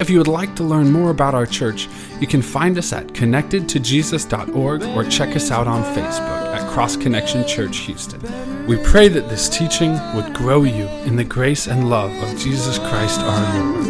If you would like to learn more about our church, you can find us at connectedtojesus.org or check us out on Facebook at Cross Connection Church Houston. We pray that this teaching would grow you in the grace and love of Jesus Christ our Lord.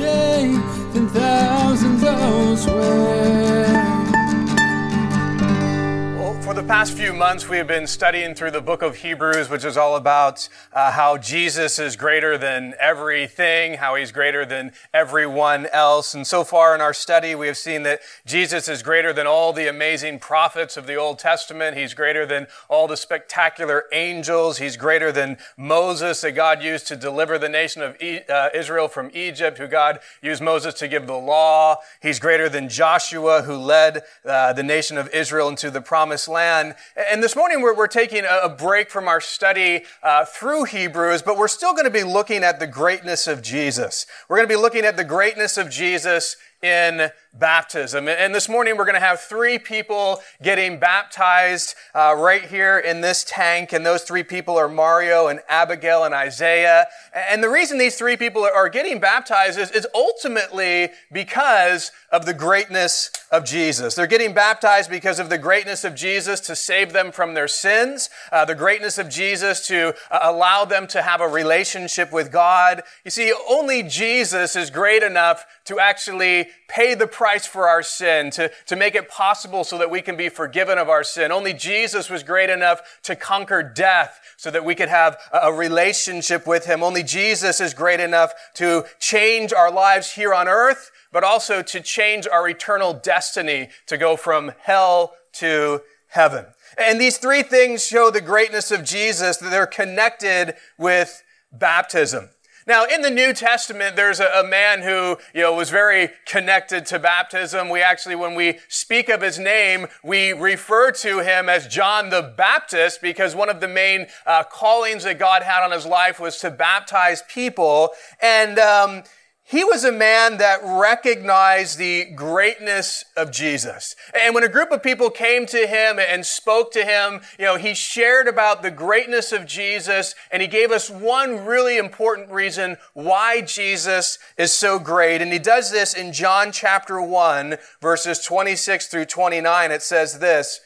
For the past few months, we have been studying through the book of Hebrews, which is all about uh, how Jesus is greater than everything, how he's greater than everyone else. And so far in our study, we have seen that Jesus is greater than all the amazing prophets of the Old Testament. He's greater than all the spectacular angels. He's greater than Moses that God used to deliver the nation of e- uh, Israel from Egypt, who God used Moses to give the law. He's greater than Joshua, who led uh, the nation of Israel into the promised land. And this morning we're, we're taking a, a break from our study uh, through Hebrews, but we're still going to be looking at the greatness of Jesus. We're going to be looking at the greatness of Jesus in baptism. And this morning we're going to have three people getting baptized uh, right here in this tank. And those three people are Mario and Abigail and Isaiah. And the reason these three people are getting baptized is, is ultimately because of the greatness of Jesus. They're getting baptized because of the greatness of Jesus to save them from their sins, uh, the greatness of Jesus to uh, allow them to have a relationship with God. You see, only Jesus is great enough to actually pay the price for our sin, to, to make it possible so that we can be forgiven of our sin. Only Jesus was great enough to conquer death so that we could have a relationship with Him. Only Jesus is great enough to change our lives here on earth, but also to change our eternal destiny to go from hell to heaven. And these three things show the greatness of Jesus, that they're connected with baptism. Now, in the New Testament, there's a, a, man who, you know, was very connected to baptism. We actually, when we speak of his name, we refer to him as John the Baptist because one of the main uh, callings that God had on his life was to baptize people. And, um, he was a man that recognized the greatness of Jesus. And when a group of people came to him and spoke to him, you know, he shared about the greatness of Jesus and he gave us one really important reason why Jesus is so great. And he does this in John chapter 1, verses 26 through 29. It says this,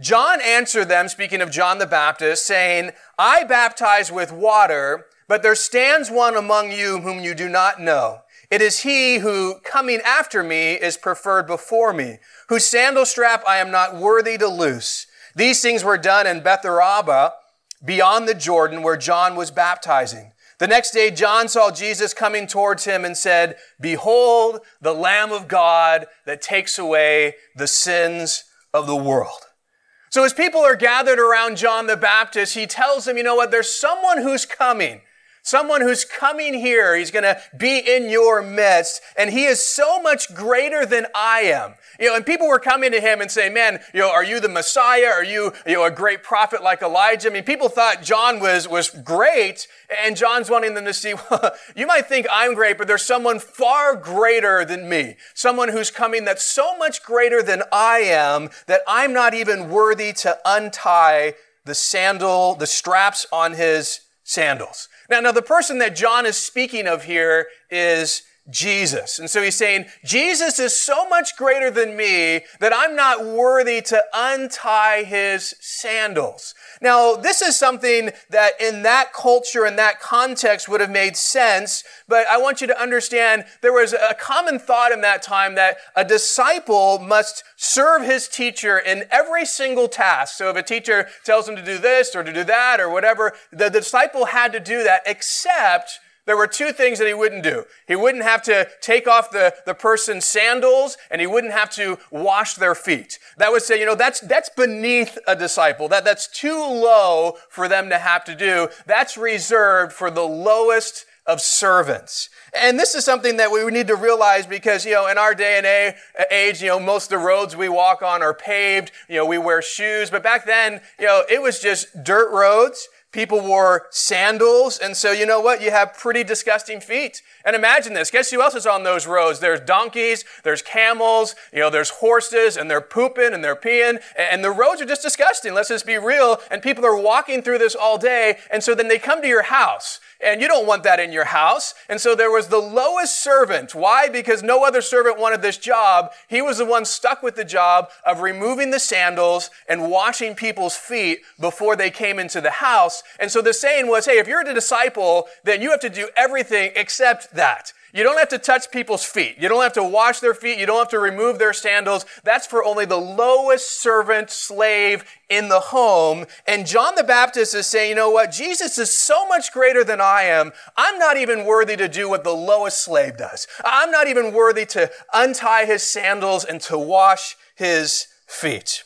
John answered them, speaking of John the Baptist, saying, I baptize with water, but there stands one among you whom you do not know. It is he who, coming after me, is preferred before me, whose sandal strap I am not worthy to loose. These things were done in Bethabara, beyond the Jordan, where John was baptizing. The next day, John saw Jesus coming towards him and said, Behold, the Lamb of God that takes away the sins of the world. So as people are gathered around John the Baptist, he tells them, you know what, there's someone who's coming. Someone who's coming here, he's going to be in your midst, and he is so much greater than I am. You know, and people were coming to him and saying, man, you know, are you the Messiah? Are you, you know, a great prophet like Elijah? I mean, people thought John was, was great, and John's wanting them to see, well, you might think I'm great, but there's someone far greater than me. Someone who's coming that's so much greater than I am that I'm not even worthy to untie the sandal, the straps on his sandals. Now, now the person that John is speaking of here is Jesus. And so he's saying, Jesus is so much greater than me that I'm not worthy to untie his sandals. Now, this is something that in that culture and that context would have made sense, but I want you to understand there was a common thought in that time that a disciple must serve his teacher in every single task. So if a teacher tells him to do this or to do that or whatever, the disciple had to do that except there were two things that he wouldn't do. He wouldn't have to take off the, the person's sandals and he wouldn't have to wash their feet. That would say, you know, that's, that's beneath a disciple. That, that's too low for them to have to do. That's reserved for the lowest of servants. And this is something that we need to realize because, you know, in our day and age, you know, most of the roads we walk on are paved. You know, we wear shoes. But back then, you know, it was just dirt roads. People wore sandals. And so, you know what? You have pretty disgusting feet. And imagine this. Guess who else is on those roads? There's donkeys, there's camels, you know, there's horses, and they're pooping and they're peeing. And the roads are just disgusting. Let's just be real. And people are walking through this all day. And so then they come to your house. And you don't want that in your house. And so there was the lowest servant. Why? Because no other servant wanted this job. He was the one stuck with the job of removing the sandals and washing people's feet before they came into the house. And so the saying was, hey, if you're a disciple, then you have to do everything except that. You don't have to touch people's feet. You don't have to wash their feet. You don't have to remove their sandals. That's for only the lowest servant slave in the home. And John the Baptist is saying, you know what? Jesus is so much greater than I am. I'm not even worthy to do what the lowest slave does. I'm not even worthy to untie his sandals and to wash his feet.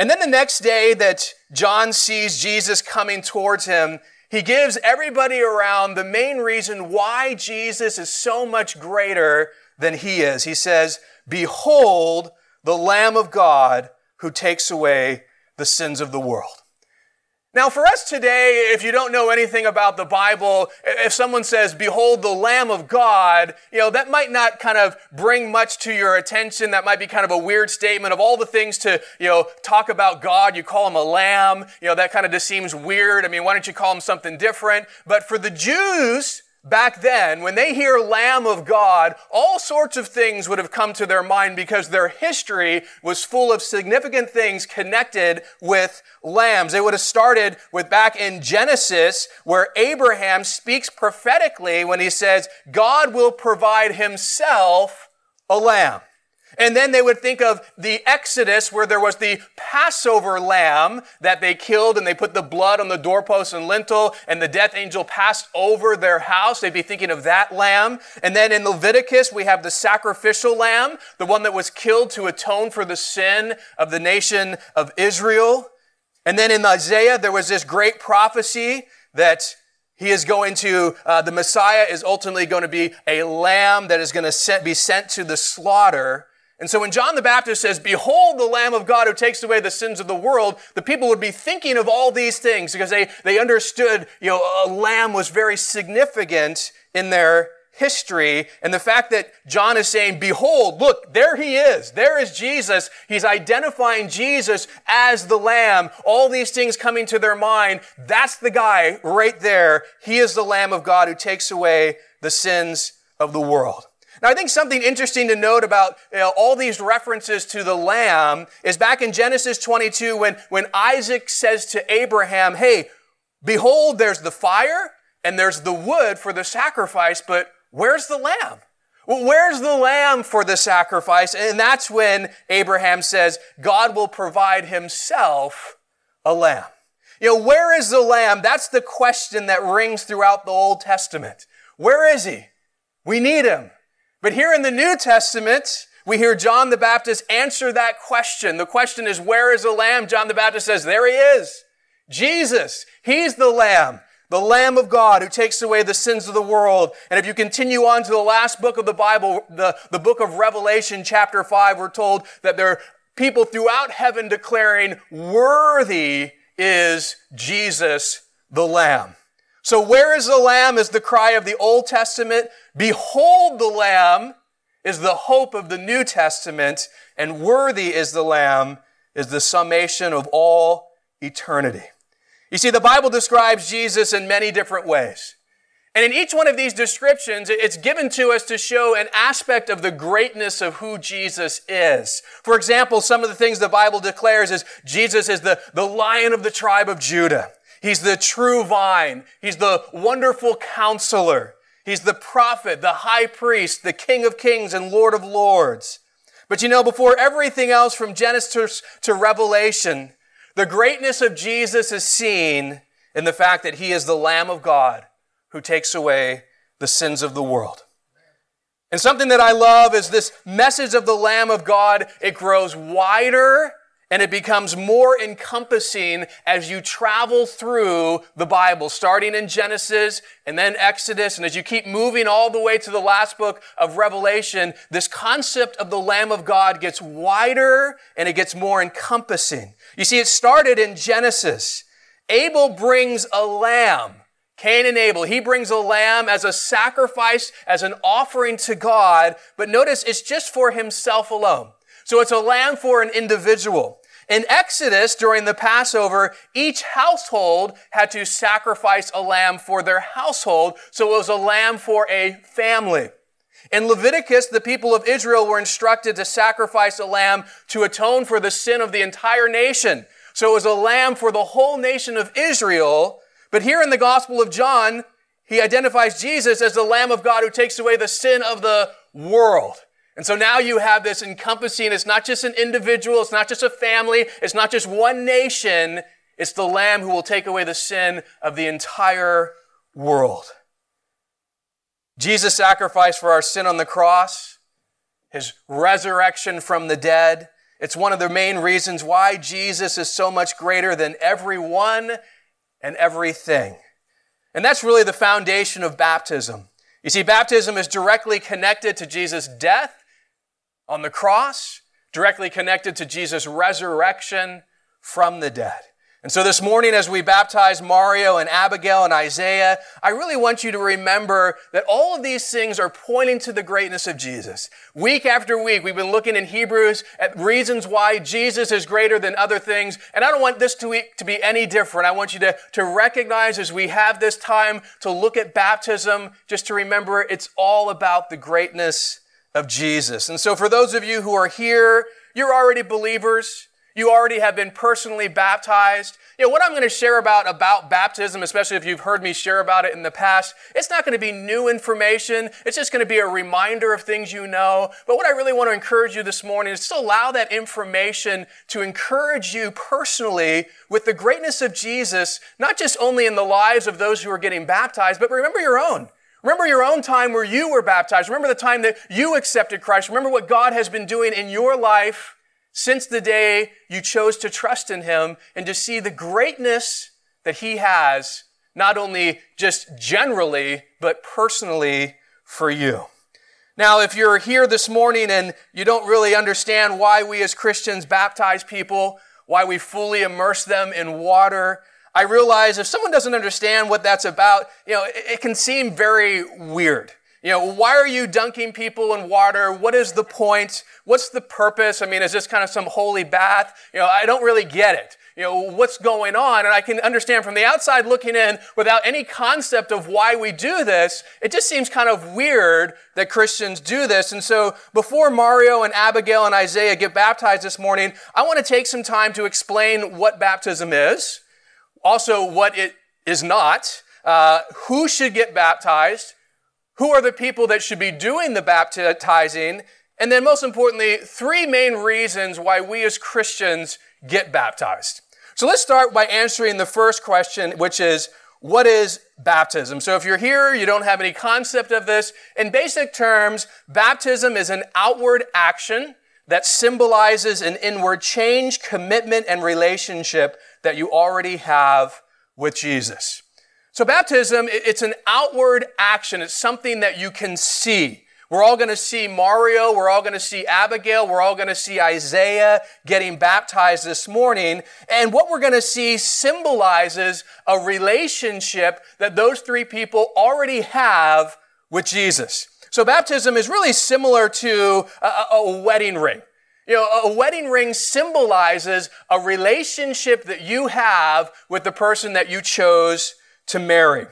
And then the next day that John sees Jesus coming towards him, he gives everybody around the main reason why Jesus is so much greater than he is. He says, Behold the Lamb of God who takes away the sins of the world. Now, for us today, if you don't know anything about the Bible, if someone says, Behold the Lamb of God, you know, that might not kind of bring much to your attention. That might be kind of a weird statement of all the things to, you know, talk about God. You call him a lamb. You know, that kind of just seems weird. I mean, why don't you call him something different? But for the Jews, back then, when they hear Lamb of God, all sorts of things would have come to their mind because their history was full of significant things connected with lambs. They would have started with back in Genesis, where Abraham speaks prophetically when he says, God will provide himself a lamb. And then they would think of the Exodus where there was the Passover lamb that they killed and they put the blood on the doorpost and lintel and the death angel passed over their house. They'd be thinking of that lamb. And then in Leviticus, we have the sacrificial lamb, the one that was killed to atone for the sin of the nation of Israel. And then in Isaiah, there was this great prophecy that he is going to, uh, the Messiah is ultimately going to be a lamb that is going to be sent to the slaughter. And so when John the Baptist says, behold the Lamb of God who takes away the sins of the world, the people would be thinking of all these things because they, they understood, you know, a lamb was very significant in their history. And the fact that John is saying, behold, look, there he is. There is Jesus. He's identifying Jesus as the lamb. All these things coming to their mind. That's the guy right there. He is the Lamb of God who takes away the sins of the world. Now, I think something interesting to note about you know, all these references to the lamb is back in Genesis 22 when, when Isaac says to Abraham, Hey, behold, there's the fire and there's the wood for the sacrifice, but where's the lamb? Well, where's the lamb for the sacrifice? And that's when Abraham says, God will provide himself a lamb. You know, where is the lamb? That's the question that rings throughout the Old Testament. Where is he? We need him. But here in the New Testament, we hear John the Baptist answer that question. The question is, where is the lamb? John the Baptist says, there he is. Jesus. He's the lamb. The Lamb of God who takes away the sins of the world. And if you continue on to the last book of the Bible, the, the book of Revelation, chapter 5, we're told that there are people throughout heaven declaring, worthy is Jesus the Lamb. So where is the Lamb is the cry of the Old Testament. Behold the Lamb is the hope of the New Testament. And worthy is the Lamb is the summation of all eternity. You see, the Bible describes Jesus in many different ways. And in each one of these descriptions, it's given to us to show an aspect of the greatness of who Jesus is. For example, some of the things the Bible declares is Jesus is the, the lion of the tribe of Judah. He's the true vine. He's the wonderful counselor. He's the prophet, the high priest, the king of kings and lord of lords. But you know, before everything else from Genesis to Revelation, the greatness of Jesus is seen in the fact that he is the Lamb of God who takes away the sins of the world. And something that I love is this message of the Lamb of God. It grows wider And it becomes more encompassing as you travel through the Bible, starting in Genesis and then Exodus. And as you keep moving all the way to the last book of Revelation, this concept of the Lamb of God gets wider and it gets more encompassing. You see, it started in Genesis. Abel brings a lamb. Cain and Abel, he brings a lamb as a sacrifice, as an offering to God. But notice it's just for himself alone. So it's a lamb for an individual. In Exodus, during the Passover, each household had to sacrifice a lamb for their household, so it was a lamb for a family. In Leviticus, the people of Israel were instructed to sacrifice a lamb to atone for the sin of the entire nation. So it was a lamb for the whole nation of Israel. But here in the Gospel of John, he identifies Jesus as the Lamb of God who takes away the sin of the world. And so now you have this encompassing, it's not just an individual, it's not just a family, it's not just one nation, it's the Lamb who will take away the sin of the entire world. Jesus' sacrifice for our sin on the cross, his resurrection from the dead, it's one of the main reasons why Jesus is so much greater than everyone and everything. And that's really the foundation of baptism. You see, baptism is directly connected to Jesus' death on the cross, directly connected to Jesus' resurrection from the dead. And so this morning, as we baptize Mario and Abigail and Isaiah, I really want you to remember that all of these things are pointing to the greatness of Jesus. Week after week, we've been looking in Hebrews at reasons why Jesus is greater than other things. And I don't want this to, to be any different. I want you to, to recognize as we have this time to look at baptism, just to remember it's all about the greatness of Jesus. And so for those of you who are here, you're already believers. You already have been personally baptized. You know, what I'm going to share about, about baptism, especially if you've heard me share about it in the past, it's not going to be new information. It's just going to be a reminder of things you know. But what I really want to encourage you this morning is to allow that information to encourage you personally with the greatness of Jesus, not just only in the lives of those who are getting baptized, but remember your own. Remember your own time where you were baptized. Remember the time that you accepted Christ. Remember what God has been doing in your life since the day you chose to trust in Him and to see the greatness that He has, not only just generally, but personally for you. Now, if you're here this morning and you don't really understand why we as Christians baptize people, why we fully immerse them in water, I realize if someone doesn't understand what that's about, you know, it, it can seem very weird. You know, why are you dunking people in water? What is the point? What's the purpose? I mean, is this kind of some holy bath? You know, I don't really get it. You know, what's going on? And I can understand from the outside looking in without any concept of why we do this, it just seems kind of weird that Christians do this. And so before Mario and Abigail and Isaiah get baptized this morning, I want to take some time to explain what baptism is, also what it is not, uh, who should get baptized, who are the people that should be doing the baptizing, and then most importantly, three main reasons why we as Christians get baptized. So let's start by answering the first question, which is, what is baptism? So if you're here, you don't have any concept of this. In basic terms, baptism is an outward action that symbolizes an inward change, commitment, and relationship that you already have with Jesus. So baptism, it's an outward action. It's something that you can see. We're all going to see Mario. We're all going to see Abigail. We're all going to see Isaiah getting baptized this morning. And what we're going to see symbolizes a relationship that those three people already have with Jesus. So baptism is really similar to a, a wedding ring. You know, a wedding ring symbolizes a relationship that you have with the person that you chose to marry.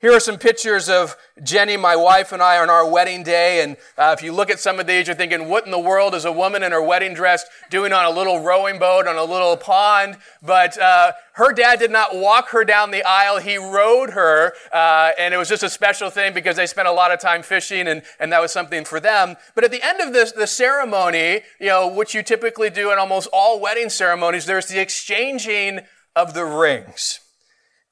Here are some pictures of Jenny, my wife, and I on our wedding day. And uh, if you look at some of these, you're thinking, what in the world is a woman in her wedding dress doing on a little rowing boat on a little pond? But uh, her dad did not walk her down the aisle. He rowed her. Uh, and it was just a special thing because they spent a lot of time fishing and, and that was something for them. But at the end of this, the ceremony, you know, which you typically do in almost all wedding ceremonies, there's the exchanging of the rings.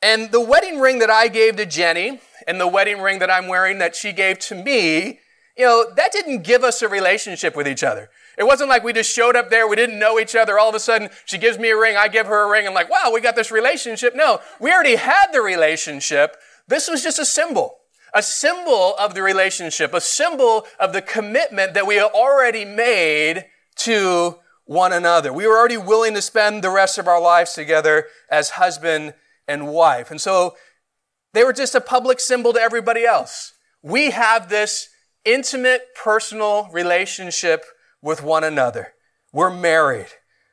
And the wedding ring that I gave to Jenny and the wedding ring that I'm wearing that she gave to me you know, that didn't give us a relationship with each other. It wasn't like we just showed up there, we didn't know each other. All of a sudden, she gives me a ring, I give her a ring, and like, wow, we got this relationship. No, we already had the relationship. This was just a symbol, a symbol of the relationship, a symbol of the commitment that we already made to one another. We were already willing to spend the rest of our lives together as husband and wife. And so they were just a public symbol to everybody else. We have this intimate, personal relationship with one another. We're married.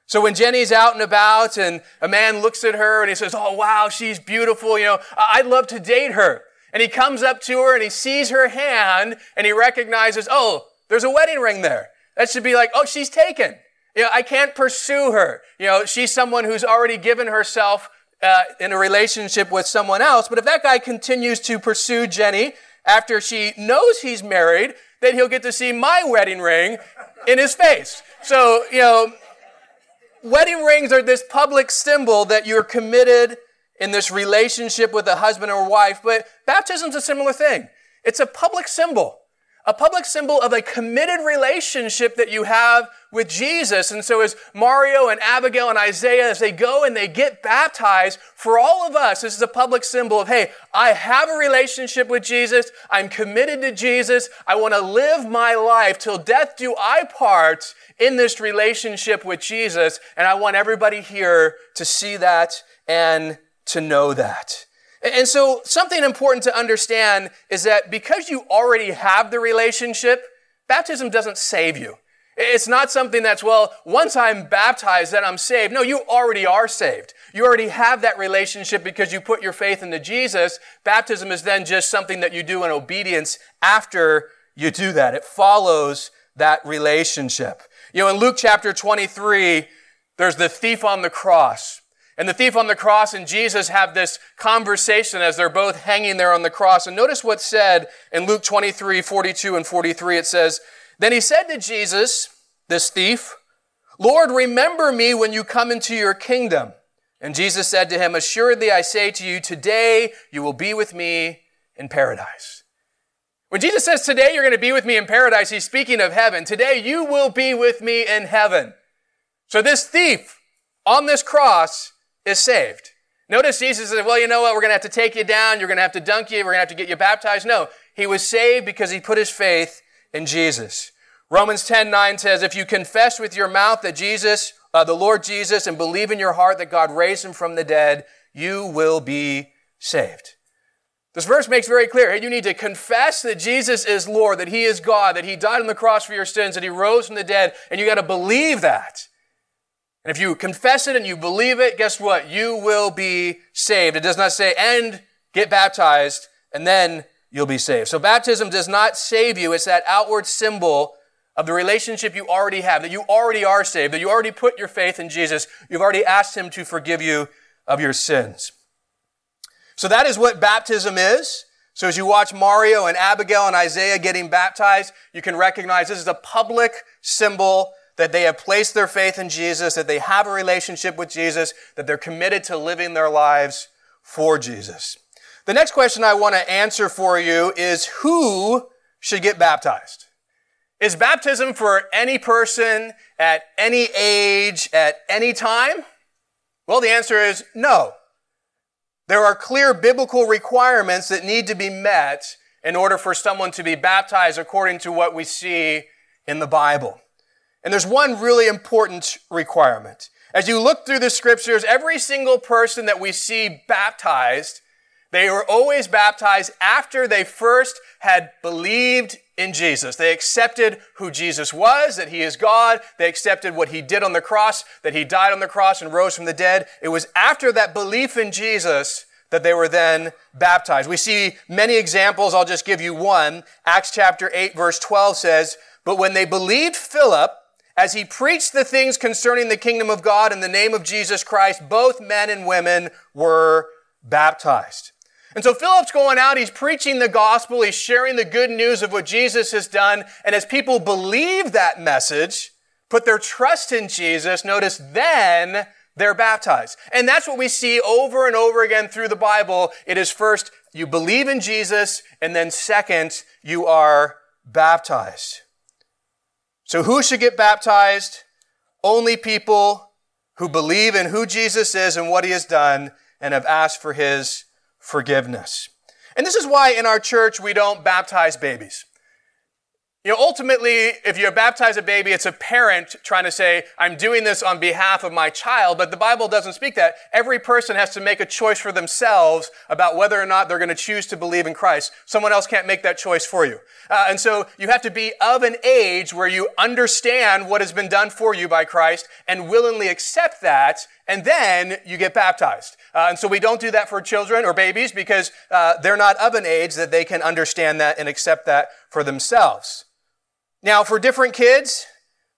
So when Jenny's out and about and a man looks at her and he says, Oh, wow, she's beautiful. You know, I'd love to date her. And he comes up to her and he sees her hand and he recognizes, Oh, there's a wedding ring there. That should be like, Oh, she's taken. You know, I can't pursue her. You know, she's someone who's already given herself uh, in a relationship with someone else. But if that guy continues to pursue Jenny after she knows he's married, then he'll get to see my wedding ring in his face. So, you know, wedding rings are this public symbol that you're committed in this relationship with a husband or wife, but baptism's a similar thing. It's a public symbol a public symbol of a committed relationship that you have with Jesus. And so as Mario and Abigail and Isaiah, as they go and they get baptized, for all of us, this is a public symbol of, hey, I have a relationship with Jesus. I'm committed to Jesus. I want to live my life till death do I part in this relationship with Jesus. And I want everybody here to see that and to know that. And so something important to understand is that because you already have the relationship, baptism doesn't save you. It's not something that's, well, once I'm baptized, then I'm saved. No, you already are saved. You already have that relationship because you put your faith into Jesus. Baptism is then just something that you do in obedience after you do that. It follows that relationship. You know, in Luke chapter 23, there's the thief on the cross. And the thief on the cross and Jesus have this conversation as they're both hanging there on the cross. And notice what's said in Luke 23, 42 and 43. It says, Then he said to Jesus, this thief, Lord, remember me when you come into your kingdom. And Jesus said to him, Assuredly I say to you, today you will be with me in paradise. When Jesus says, Today you're going to be with me in paradise, he's speaking of heaven. Today you will be with me in heaven. So this thief on this cross is saved. Notice Jesus said, well, you know what? We're going to have to take you down. You're going to have to dunk you. We're going to have to get you baptized. No, he was saved because he put his faith in Jesus. Romans 10, 9 says, if you confess with your mouth that Jesus, uh, the Lord Jesus, and believe in your heart that God raised him from the dead, you will be saved. This verse makes very clear, you need to confess that Jesus is Lord, that He is God, that He died on the cross for your sins, that He rose from the dead, and you got to believe that. And if you confess it and you believe it, guess what? You will be saved. It does not say, and get baptized, and then you'll be saved. So baptism does not save you. It's that outward symbol of the relationship you already have, that you already are saved, that you already put your faith in Jesus. You've already asked Him to forgive you of your sins. So that is what baptism is. So as you watch Mario and Abigail and Isaiah getting baptized, you can recognize this is a public symbol that they have placed their faith in Jesus, that they have a relationship with Jesus, that they're committed to living their lives for Jesus. The next question I want to answer for you is who should get baptized? Is baptism for any person at any age at any time? Well, the answer is no. There are clear biblical requirements that need to be met in order for someone to be baptized according to what we see in the Bible. And there's one really important requirement. As you look through the scriptures, every single person that we see baptized, they were always baptized after they first had believed in Jesus. They accepted who Jesus was, that he is God. They accepted what he did on the cross, that he died on the cross and rose from the dead. It was after that belief in Jesus that they were then baptized. We see many examples. I'll just give you one. Acts chapter 8 verse 12 says, But when they believed Philip, as he preached the things concerning the kingdom of God in the name of Jesus Christ, both men and women were baptized. And so Philip's going out, he's preaching the gospel, he's sharing the good news of what Jesus has done, and as people believe that message, put their trust in Jesus, notice then they're baptized. And that's what we see over and over again through the Bible. It is first, you believe in Jesus, and then second, you are baptized. So who should get baptized? Only people who believe in who Jesus is and what he has done and have asked for his forgiveness. And this is why in our church we don't baptize babies. You know, ultimately, if you baptize a baby, it's a parent trying to say, I'm doing this on behalf of my child, but the Bible doesn't speak that. Every person has to make a choice for themselves about whether or not they're going to choose to believe in Christ. Someone else can't make that choice for you. Uh, and so you have to be of an age where you understand what has been done for you by Christ and willingly accept that, and then you get baptized. Uh, and so we don't do that for children or babies because uh, they're not of an age that they can understand that and accept that for themselves. Now, for different kids,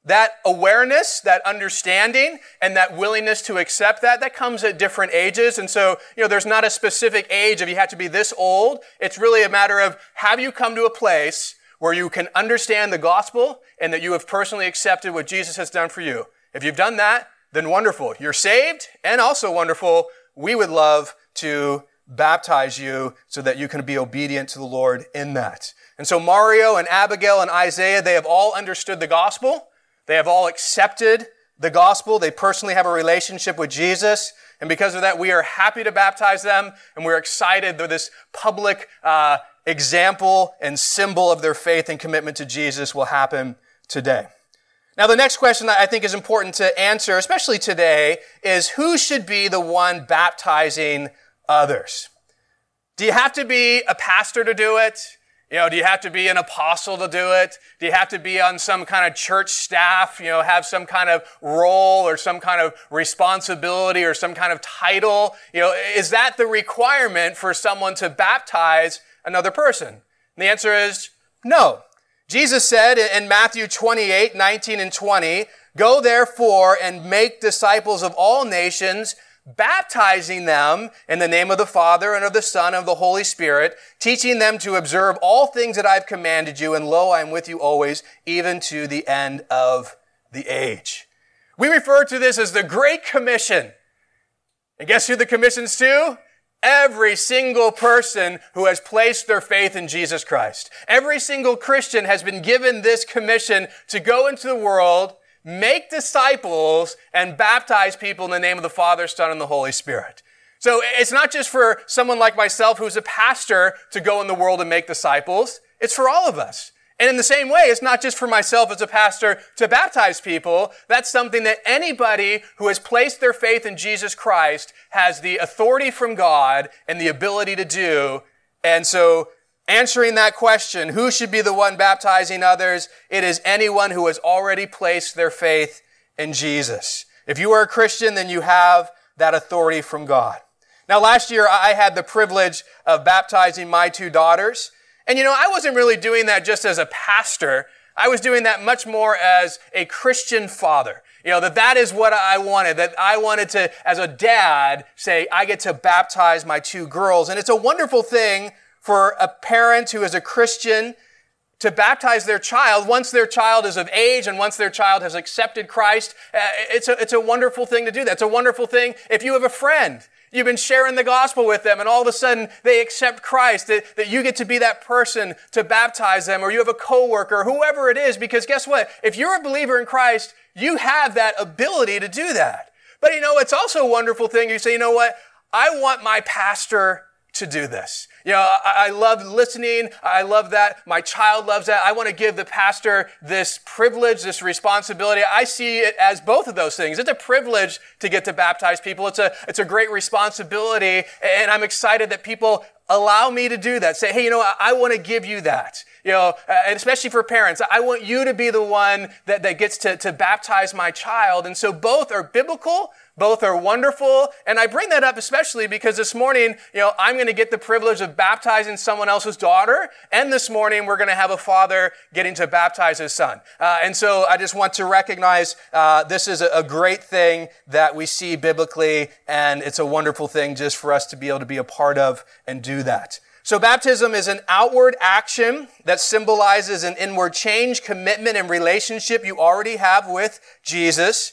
that awareness, that understanding, and that willingness to accept that, that comes at different ages. And so, you know, there's not a specific age if you have to be this old. It's really a matter of have you come to a place where you can understand the gospel and that you have personally accepted what Jesus has done for you. If you've done that, then wonderful. You're saved and also wonderful. We would love to baptize you so that you can be obedient to the Lord in that. And so Mario and Abigail and Isaiah, they have all understood the gospel. They have all accepted the gospel. They personally have a relationship with Jesus. And because of that, we are happy to baptize them. And we're excited that this public uh, example and symbol of their faith and commitment to Jesus will happen today. Now, the next question that I think is important to answer, especially today, is who should be the one baptizing others? Do you have to be a pastor to do it? You know, do you have to be an apostle to do it? Do you have to be on some kind of church staff, you know, have some kind of role or some kind of responsibility or some kind of title? You know, is that the requirement for someone to baptize another person? And the answer is no. Jesus said in Matthew 28, 19 and 20, Go therefore and make disciples of all nations, baptizing them in the name of the Father and of the Son and of the Holy Spirit, teaching them to observe all things that I've commanded you, and lo, I am with you always, even to the end of the age. We refer to this as the Great Commission. And guess who the commission's to? Every single person who has placed their faith in Jesus Christ. Every single Christian has been given this commission to go into the world make disciples and baptize people in the name of the Father, Son, and the Holy Spirit. So it's not just for someone like myself who's a pastor to go in the world and make disciples. It's for all of us. And in the same way, it's not just for myself as a pastor to baptize people. That's something that anybody who has placed their faith in Jesus Christ has the authority from God and the ability to do. And so Answering that question, who should be the one baptizing others? It is anyone who has already placed their faith in Jesus. If you are a Christian, then you have that authority from God. Now, last year I had the privilege of baptizing my two daughters. And you know, I wasn't really doing that just as a pastor. I was doing that much more as a Christian father. You know, that that is what I wanted, that I wanted to, as a dad, say, I get to baptize my two girls. And it's a wonderful thing for a parent who is a Christian to baptize their child once their child is of age and once their child has accepted Christ. Uh, it's, a, it's a wonderful thing to do. That's a wonderful thing if you have a friend. You've been sharing the gospel with them and all of a sudden they accept Christ, that, that you get to be that person to baptize them or you have a coworker, whoever it is, because guess what? If you're a believer in Christ, you have that ability to do that. But you know, it's also a wonderful thing. You say, you know what? I want my pastor to do this. You know, I, I, love listening. I love that. My child loves that. I want to give the pastor this privilege, this responsibility. I see it as both of those things. It's a privilege to get to baptize people. It's a, it's a great responsibility. And I'm excited that people allow me to do that. Say, hey, you know, I, I want to give you that. You know, and especially for parents, I want you to be the one that, that gets to, to baptize my child. And so both are biblical, both are wonderful. And I bring that up especially because this morning, you know, I'm going to get the privilege of baptizing someone else's daughter. And this morning, we're going to have a father getting to baptize his son. Uh, and so I just want to recognize uh, this is a, a great thing that we see biblically. And it's a wonderful thing just for us to be able to be a part of and do that. So baptism is an outward action that symbolizes an inward change, commitment, and relationship you already have with Jesus.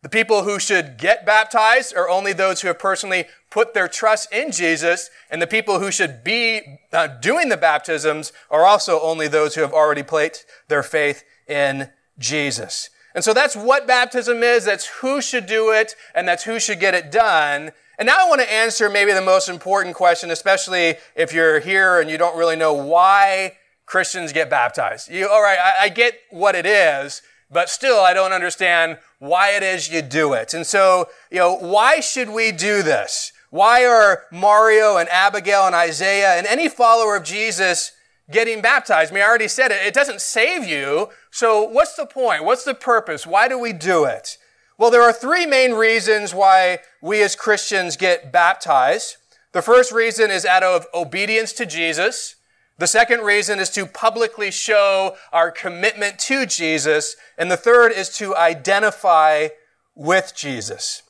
The people who should get baptized are only those who have personally put their trust in Jesus, and the people who should be uh, doing the baptisms are also only those who have already placed their faith in Jesus. And so that's what baptism is, that's who should do it, and that's who should get it done. And now I want to answer maybe the most important question, especially if you're here and you don't really know why Christians get baptized. You, all right, I, I get what it is, but still I don't understand why it is you do it. And so, you know, why should we do this? Why are Mario and Abigail and Isaiah and any follower of Jesus getting baptized? I mean, I already said it. It doesn't save you. So what's the point? What's the purpose? Why do we do it? Well, there are three main reasons why we as Christians get baptized. The first reason is out of obedience to Jesus. The second reason is to publicly show our commitment to Jesus. And the third is to identify with Jesus.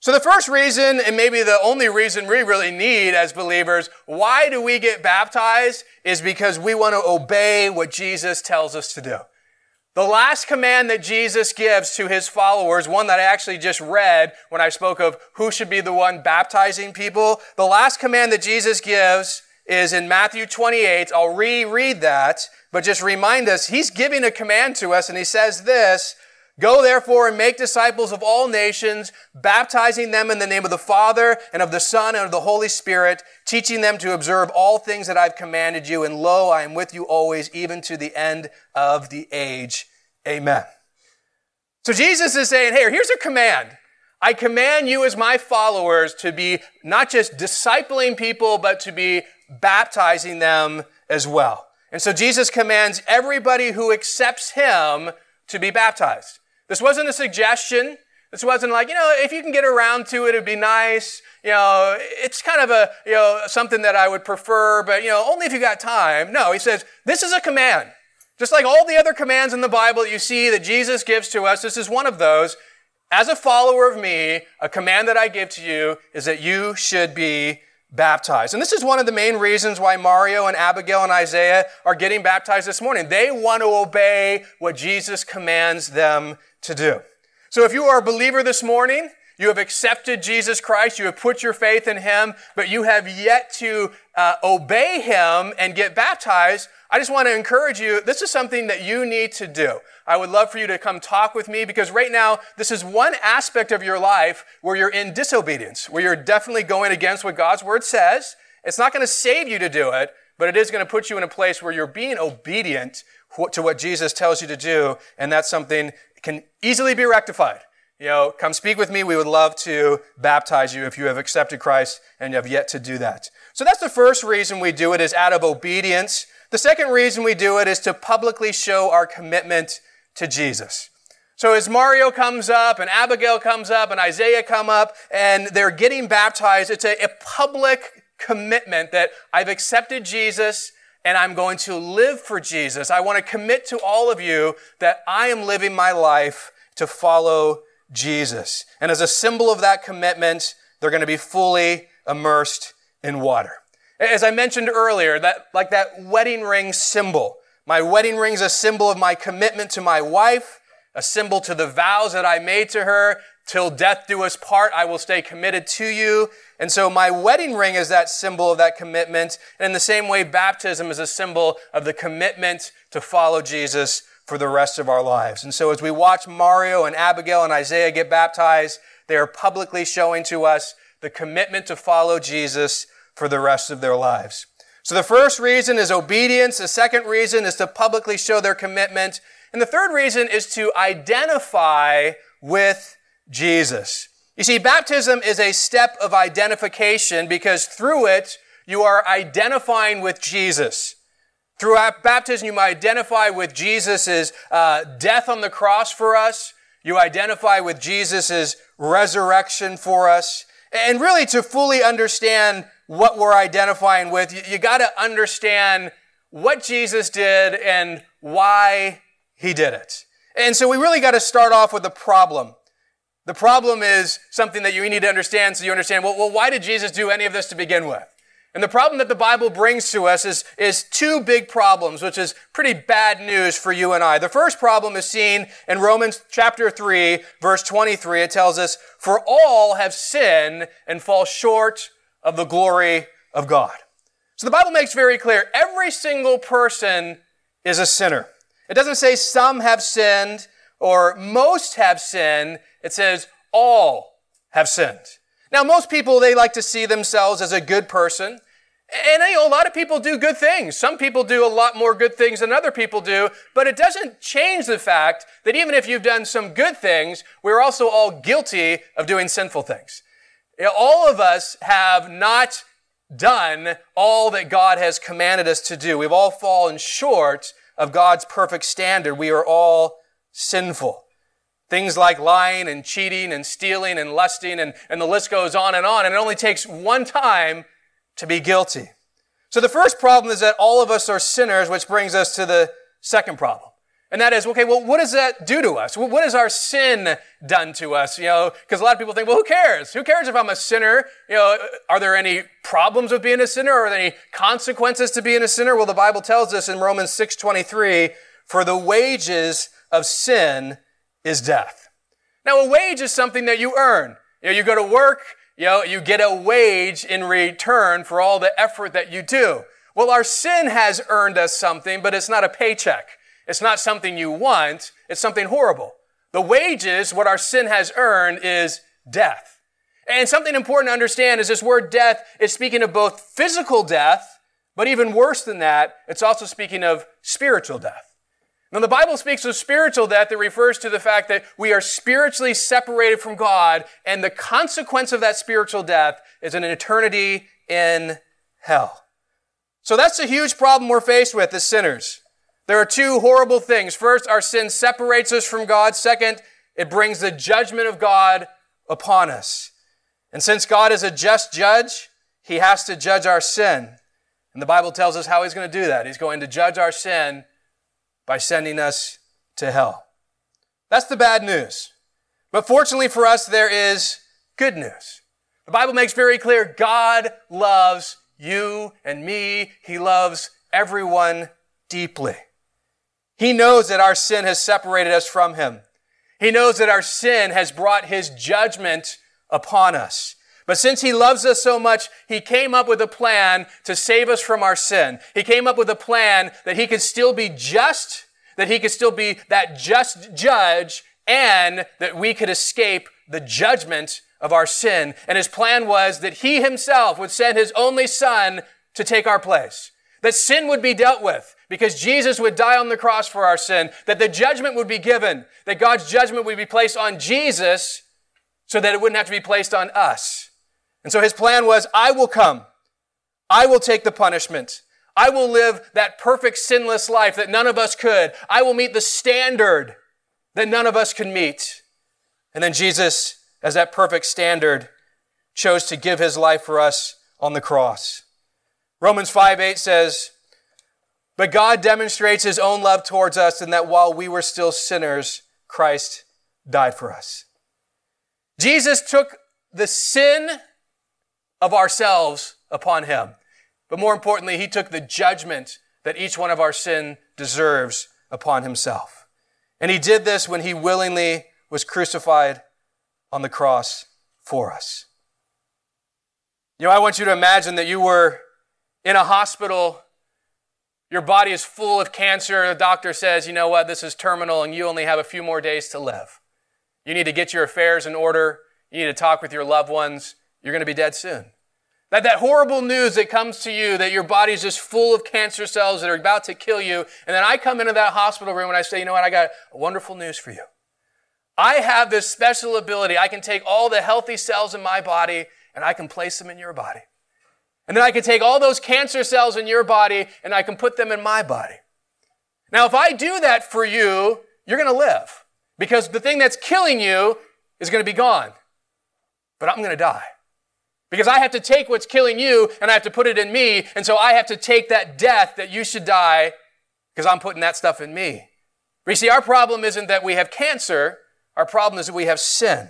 So the first reason, and maybe the only reason we really need as believers, why do we get baptized is because we want to obey what Jesus tells us to do. The last command that Jesus gives to his followers, one that I actually just read when I spoke of who should be the one baptizing people, the last command that Jesus gives is in Matthew 28. I'll reread that, but just remind us, he's giving a command to us and he says this, Go therefore and make disciples of all nations, baptizing them in the name of the Father and of the Son and of the Holy Spirit, teaching them to observe all things that I've commanded you. And lo, I am with you always, even to the end of the age. Amen. So Jesus is saying, hey, here's a command. I command you as my followers to be not just discipling people, but to be baptizing them as well. And so Jesus commands everybody who accepts him to be baptized. This wasn't a suggestion. This wasn't like, you know, if you can get around to it, it'd be nice. You know, it's kind of a, you know, something that I would prefer, but, you know, only if you got time. No, he says, this is a command. Just like all the other commands in the Bible that you see that Jesus gives to us, this is one of those. As a follower of me, a command that I give to you is that you should be baptized. And this is one of the main reasons why Mario and Abigail and Isaiah are getting baptized this morning. They want to obey what Jesus commands them to do. So if you are a believer this morning, you have accepted Jesus Christ, you have put your faith in Him, but you have yet to uh, obey Him and get baptized, I just want to encourage you, this is something that you need to do. I would love for you to come talk with me because right now, this is one aspect of your life where you're in disobedience, where you're definitely going against what God's word says. It's not going to save you to do it, but it is going to put you in a place where you're being obedient to what Jesus tells you to do, and that's something can easily be rectified. You know, come speak with me. We would love to baptize you if you have accepted Christ and you have yet to do that. So that's the first reason we do it is out of obedience. The second reason we do it is to publicly show our commitment to Jesus. So as Mario comes up and Abigail comes up and Isaiah come up and they're getting baptized, it's a, a public commitment that I've accepted Jesus and I'm going to live for Jesus. I want to commit to all of you that I am living my life to follow Jesus. And as a symbol of that commitment, they're going to be fully immersed in water. As I mentioned earlier, that, like that wedding ring symbol, my wedding ring is a symbol of my commitment to my wife, a symbol to the vows that I made to her. Till death do us part, I will stay committed to you. And so my wedding ring is that symbol of that commitment. And in the same way, baptism is a symbol of the commitment to follow Jesus for the rest of our lives. And so as we watch Mario and Abigail and Isaiah get baptized, they are publicly showing to us the commitment to follow Jesus for the rest of their lives. So the first reason is obedience. The second reason is to publicly show their commitment. And the third reason is to identify with Jesus. You see, baptism is a step of identification because through it, you are identifying with Jesus. Through baptism, you identify with Jesus' uh, death on the cross for us. You identify with Jesus' resurrection for us. And really, to fully understand what we're identifying with. You, you got to understand what Jesus did and why he did it. And so we really got to start off with the problem. The problem is something that you need to understand so you understand, well, well, why did Jesus do any of this to begin with? And the problem that the Bible brings to us is, is two big problems, which is pretty bad news for you and I. The first problem is seen in Romans chapter 3, verse 23. It tells us, For all have sinned and fall short of the glory of God. So the Bible makes very clear every single person is a sinner. It doesn't say some have sinned or most have sinned. It says all have sinned. Now, most people, they like to see themselves as a good person. And you know, a lot of people do good things. Some people do a lot more good things than other people do, but it doesn't change the fact that even if you've done some good things, we're also all guilty of doing sinful things. You know, all of us have not done all that God has commanded us to do. We've all fallen short of God's perfect standard. We are all sinful. Things like lying and cheating and stealing and lusting and, and the list goes on and on. And it only takes one time to be guilty. So the first problem is that all of us are sinners, which brings us to the second problem. And that is, okay, well, what does that do to us? What has our sin done to us? You know, because a lot of people think, well, who cares? Who cares if I'm a sinner? You know, are there any problems with being a sinner? Are there any consequences to being a sinner? Well, the Bible tells us in Romans 6.23, for the wages of sin is death. Now, a wage is something that you earn. You know, you go to work, you know, you get a wage in return for all the effort that you do. Well, our sin has earned us something, but it's not a paycheck. It's not something you want. It's something horrible. The wages, what our sin has earned, is death. And something important to understand is this word death is speaking of both physical death, but even worse than that, it's also speaking of spiritual death. Now, the Bible speaks of spiritual death that refers to the fact that we are spiritually separated from God, and the consequence of that spiritual death is an eternity in hell. So that's a huge problem we're faced with as sinners. There are two horrible things. First, our sin separates us from God. Second, it brings the judgment of God upon us. And since God is a just judge, he has to judge our sin. And the Bible tells us how he's going to do that. He's going to judge our sin by sending us to hell. That's the bad news. But fortunately for us, there is good news. The Bible makes very clear God loves you and me. He loves everyone deeply. He knows that our sin has separated us from Him. He knows that our sin has brought His judgment upon us. But since he loves us so much, he came up with a plan to save us from our sin. He came up with a plan that he could still be just, that he could still be that just judge, and that we could escape the judgment of our sin. And his plan was that he himself would send his only son to take our place. That sin would be dealt with because Jesus would die on the cross for our sin. That the judgment would be given. That God's judgment would be placed on Jesus so that it wouldn't have to be placed on us. And so his plan was, I will come. I will take the punishment. I will live that perfect sinless life that none of us could. I will meet the standard that none of us can meet. And then Jesus, as that perfect standard, chose to give his life for us on the cross. Romans 5 8 says, But God demonstrates his own love towards us in that while we were still sinners, Christ died for us. Jesus took the sin of ourselves upon him. But more importantly, he took the judgment that each one of our sin deserves upon himself. And he did this when he willingly was crucified on the cross for us. You know, I want you to imagine that you were in a hospital, your body is full of cancer, the doctor says, you know what, this is terminal and you only have a few more days to live. You need to get your affairs in order, you need to talk with your loved ones, you're going to be dead soon. That, that horrible news that comes to you that your body's just full of cancer cells that are about to kill you. And then I come into that hospital room and I say, you know what? I got wonderful news for you. I have this special ability. I can take all the healthy cells in my body and I can place them in your body. And then I can take all those cancer cells in your body and I can put them in my body. Now, if I do that for you, you're going to live because the thing that's killing you is going to be gone. But I'm going to die. Because I have to take what's killing you and I have to put it in me. And so I have to take that death that you should die because I'm putting that stuff in me. But you see, our problem isn't that we have cancer. Our problem is that we have sin.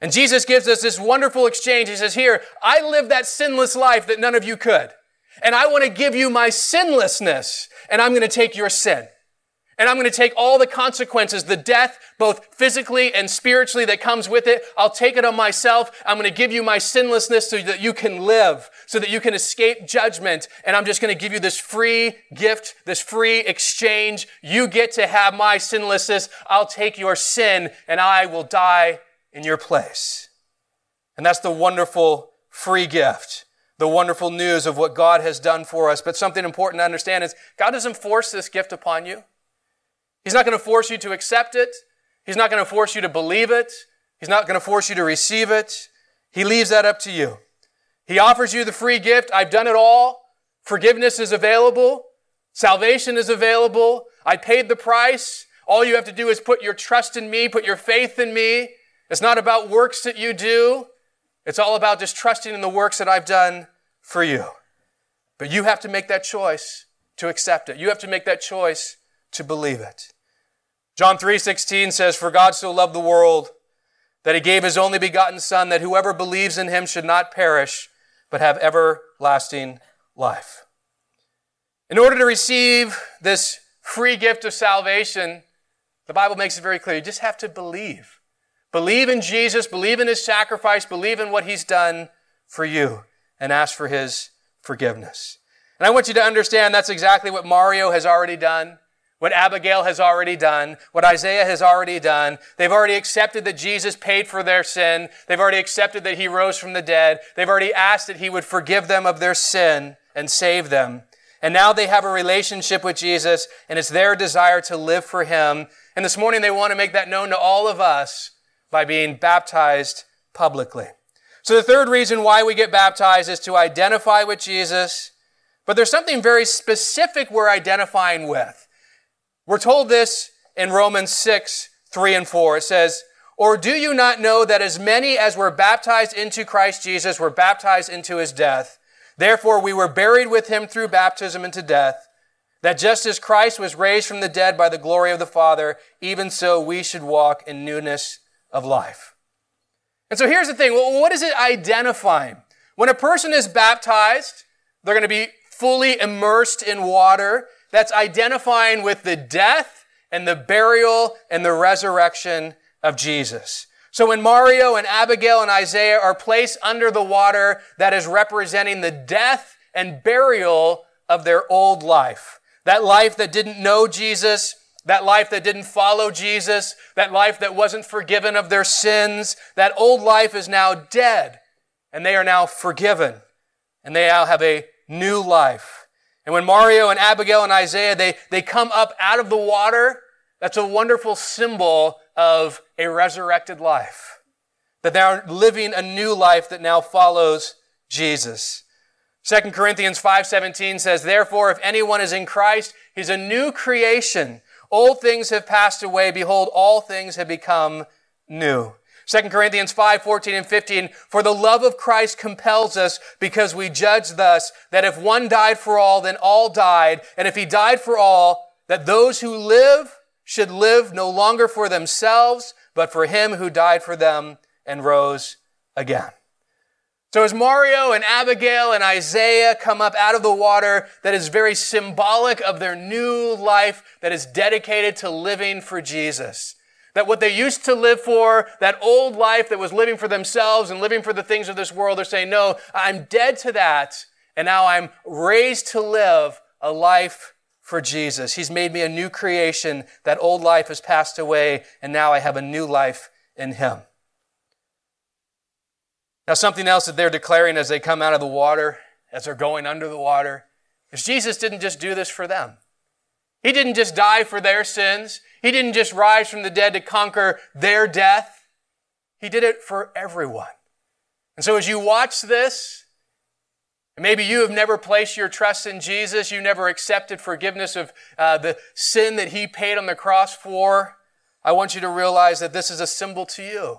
And Jesus gives us this wonderful exchange. He says, Here, I live that sinless life that none of you could. And I want to give you my sinlessness, and I'm going to take your sin. And I'm going to take all the consequences, the death, both physically and spiritually that comes with it. I'll take it on myself. I'm going to give you my sinlessness so that you can live, so that you can escape judgment. And I'm just going to give you this free gift, this free exchange. You get to have my sinlessness. I'll take your sin and I will die in your place. And that's the wonderful free gift, the wonderful news of what God has done for us. But something important to understand is God doesn't force this gift upon you. He's not going to force you to accept it. He's not going to force you to believe it. He's not going to force you to receive it. He leaves that up to you. He offers you the free gift. I've done it all. Forgiveness is available. Salvation is available. I paid the price. All you have to do is put your trust in me, put your faith in me. It's not about works that you do. It's all about just trusting in the works that I've done for you. But you have to make that choice to accept it. You have to make that choice to believe it. John 3:16 says for God so loved the world that he gave his only begotten son that whoever believes in him should not perish but have everlasting life. In order to receive this free gift of salvation, the Bible makes it very clear you just have to believe. Believe in Jesus, believe in his sacrifice, believe in what he's done for you and ask for his forgiveness. And I want you to understand that's exactly what Mario has already done what Abigail has already done, what Isaiah has already done. They've already accepted that Jesus paid for their sin. They've already accepted that he rose from the dead. They've already asked that he would forgive them of their sin and save them. And now they have a relationship with Jesus and it's their desire to live for him. And this morning they want to make that known to all of us by being baptized publicly. So the third reason why we get baptized is to identify with Jesus. But there's something very specific we're identifying with. We're told this in Romans 6, 3 and 4. It says, Or do you not know that as many as were baptized into Christ Jesus were baptized into his death? Therefore we were buried with him through baptism into death, that just as Christ was raised from the dead by the glory of the Father, even so we should walk in newness of life. And so here's the thing. What is it identifying? When a person is baptized, they're going to be fully immersed in water. That's identifying with the death and the burial and the resurrection of Jesus. So when Mario and Abigail and Isaiah are placed under the water, that is representing the death and burial of their old life. That life that didn't know Jesus, that life that didn't follow Jesus, that life that wasn't forgiven of their sins, that old life is now dead and they are now forgiven and they now have a new life. And when Mario and Abigail and Isaiah, they, they come up out of the water, that's a wonderful symbol of a resurrected life. That they are living a new life that now follows Jesus. 2 Corinthians 5:17 says, "Therefore if anyone is in Christ, he's a new creation. Old things have passed away; behold, all things have become new." 2 Corinthians 5, 14 and 15, for the love of Christ compels us because we judge thus that if one died for all, then all died. And if he died for all, that those who live should live no longer for themselves, but for him who died for them and rose again. So as Mario and Abigail and Isaiah come up out of the water, that is very symbolic of their new life that is dedicated to living for Jesus. That what they used to live for, that old life that was living for themselves and living for the things of this world, they're saying, no, I'm dead to that. And now I'm raised to live a life for Jesus. He's made me a new creation. That old life has passed away and now I have a new life in Him. Now, something else that they're declaring as they come out of the water, as they're going under the water, is Jesus didn't just do this for them. He didn't just die for their sins. He didn't just rise from the dead to conquer their death. He did it for everyone. And so as you watch this, maybe you have never placed your trust in Jesus, you never accepted forgiveness of uh, the sin that He paid on the cross for, I want you to realize that this is a symbol to you.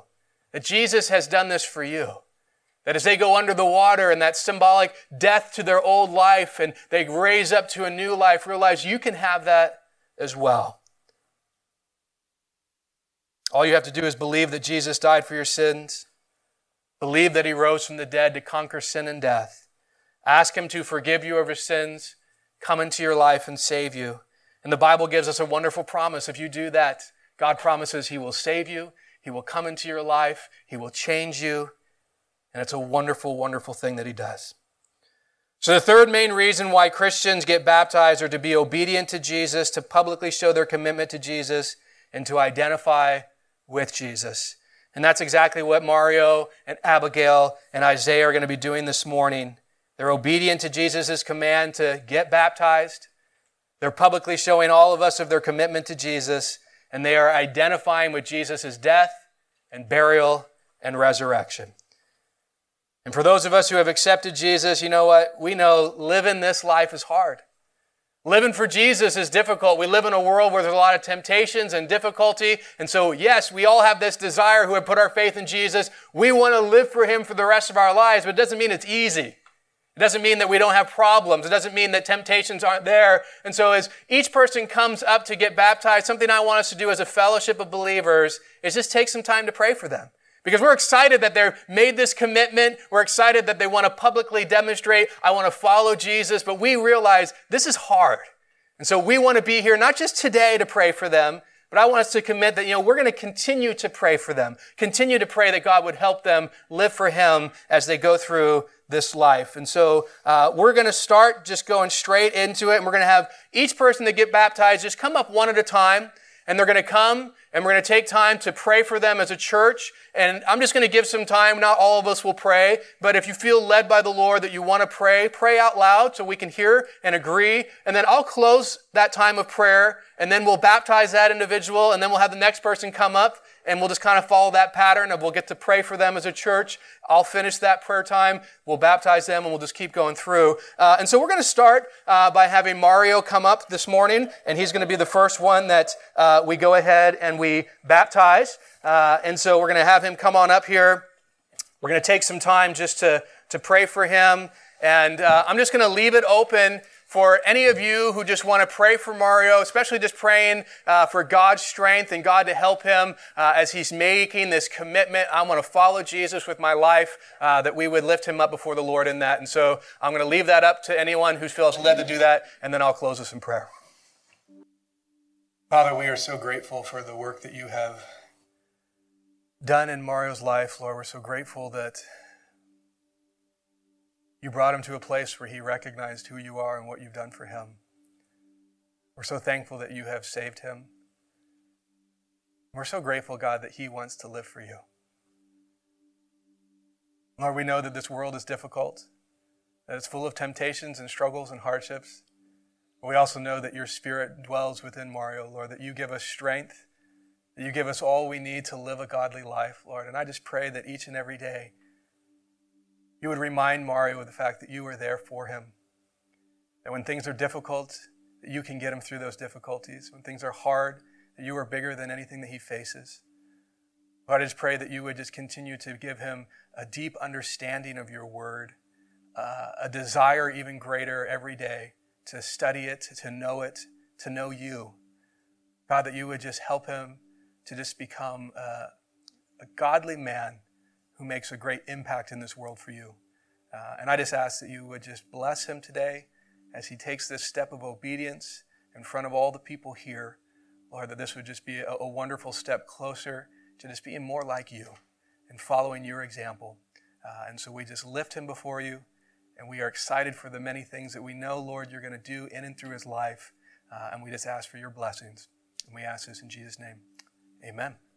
That Jesus has done this for you. That as they go under the water and that symbolic death to their old life and they raise up to a new life, realize you can have that as well. All you have to do is believe that Jesus died for your sins, Believe that he rose from the dead to conquer sin and death. Ask him to forgive you of your sins, come into your life and save you. And the Bible gives us a wonderful promise. If you do that, God promises he will save you, he will come into your life, he will change you. And it's a wonderful, wonderful thing that he does. So, the third main reason why Christians get baptized are to be obedient to Jesus, to publicly show their commitment to Jesus, and to identify with Jesus. And that's exactly what Mario and Abigail and Isaiah are going to be doing this morning. They're obedient to Jesus' command to get baptized. They're publicly showing all of us of their commitment to Jesus, and they are identifying with Jesus' death and burial and resurrection. And for those of us who have accepted Jesus, you know what? We know living this life is hard. Living for Jesus is difficult. We live in a world where there's a lot of temptations and difficulty. And so, yes, we all have this desire who have put our faith in Jesus. We want to live for Him for the rest of our lives, but it doesn't mean it's easy. It doesn't mean that we don't have problems. It doesn't mean that temptations aren't there. And so as each person comes up to get baptized, something I want us to do as a fellowship of believers is just take some time to pray for them. Because we're excited that they've made this commitment. We're excited that they want to publicly demonstrate, I want to follow Jesus, but we realize this is hard. And so we want to be here not just today to pray for them, but I want us to commit that, you know, we're going to continue to pray for them, continue to pray that God would help them live for Him as they go through this life. And so uh, we're going to start just going straight into it, and we're going to have each person that get baptized just come up one at a time, and they're going to come and we're going to take time to pray for them as a church. And I'm just going to give some time. Not all of us will pray, but if you feel led by the Lord that you want to pray, pray out loud so we can hear and agree. And then I'll close that time of prayer and then we'll baptize that individual and then we'll have the next person come up and we'll just kind of follow that pattern of we'll get to pray for them as a church. I'll finish that prayer time. We'll baptize them and we'll just keep going through. Uh, and so we're going to start uh, by having Mario come up this morning, and he's going to be the first one that uh, we go ahead and we baptize. Uh, and so we're going to have him come on up here. We're going to take some time just to, to pray for him. And uh, I'm just going to leave it open for any of you who just want to pray for Mario, especially just praying uh, for God's strength and God to help him uh, as he's making this commitment. I want to follow Jesus with my life, uh, that we would lift him up before the Lord in that. And so I'm going to leave that up to anyone who feels led to do that, and then I'll close us in prayer. Father, we are so grateful for the work that you have done in Mario's life, Lord. We're so grateful that you brought him to a place where he recognized who you are and what you've done for him. We're so thankful that you have saved him. We're so grateful, God, that he wants to live for you. Lord, we know that this world is difficult, that it's full of temptations and struggles and hardships. But we also know that your spirit dwells within Mario, Lord, that you give us strength, that you give us all we need to live a godly life, Lord. And I just pray that each and every day, you would remind Mario of the fact that you are there for him. That when things are difficult, that you can get him through those difficulties. When things are hard, that you are bigger than anything that he faces. Lord, I just pray that you would just continue to give him a deep understanding of your word, uh, a desire even greater every day to study it, to know it, to know you. God, that you would just help him to just become uh, a godly man who makes a great impact in this world for you. Uh, and I just ask that you would just bless him today as he takes this step of obedience in front of all the people here. Lord, that this would just be a, a wonderful step closer to just being more like you and following your example. Uh, and so we just lift him before you, and we are excited for the many things that we know, Lord, you're going to do in and through his life. Uh, and we just ask for your blessings. And we ask this in Jesus' name. Amen.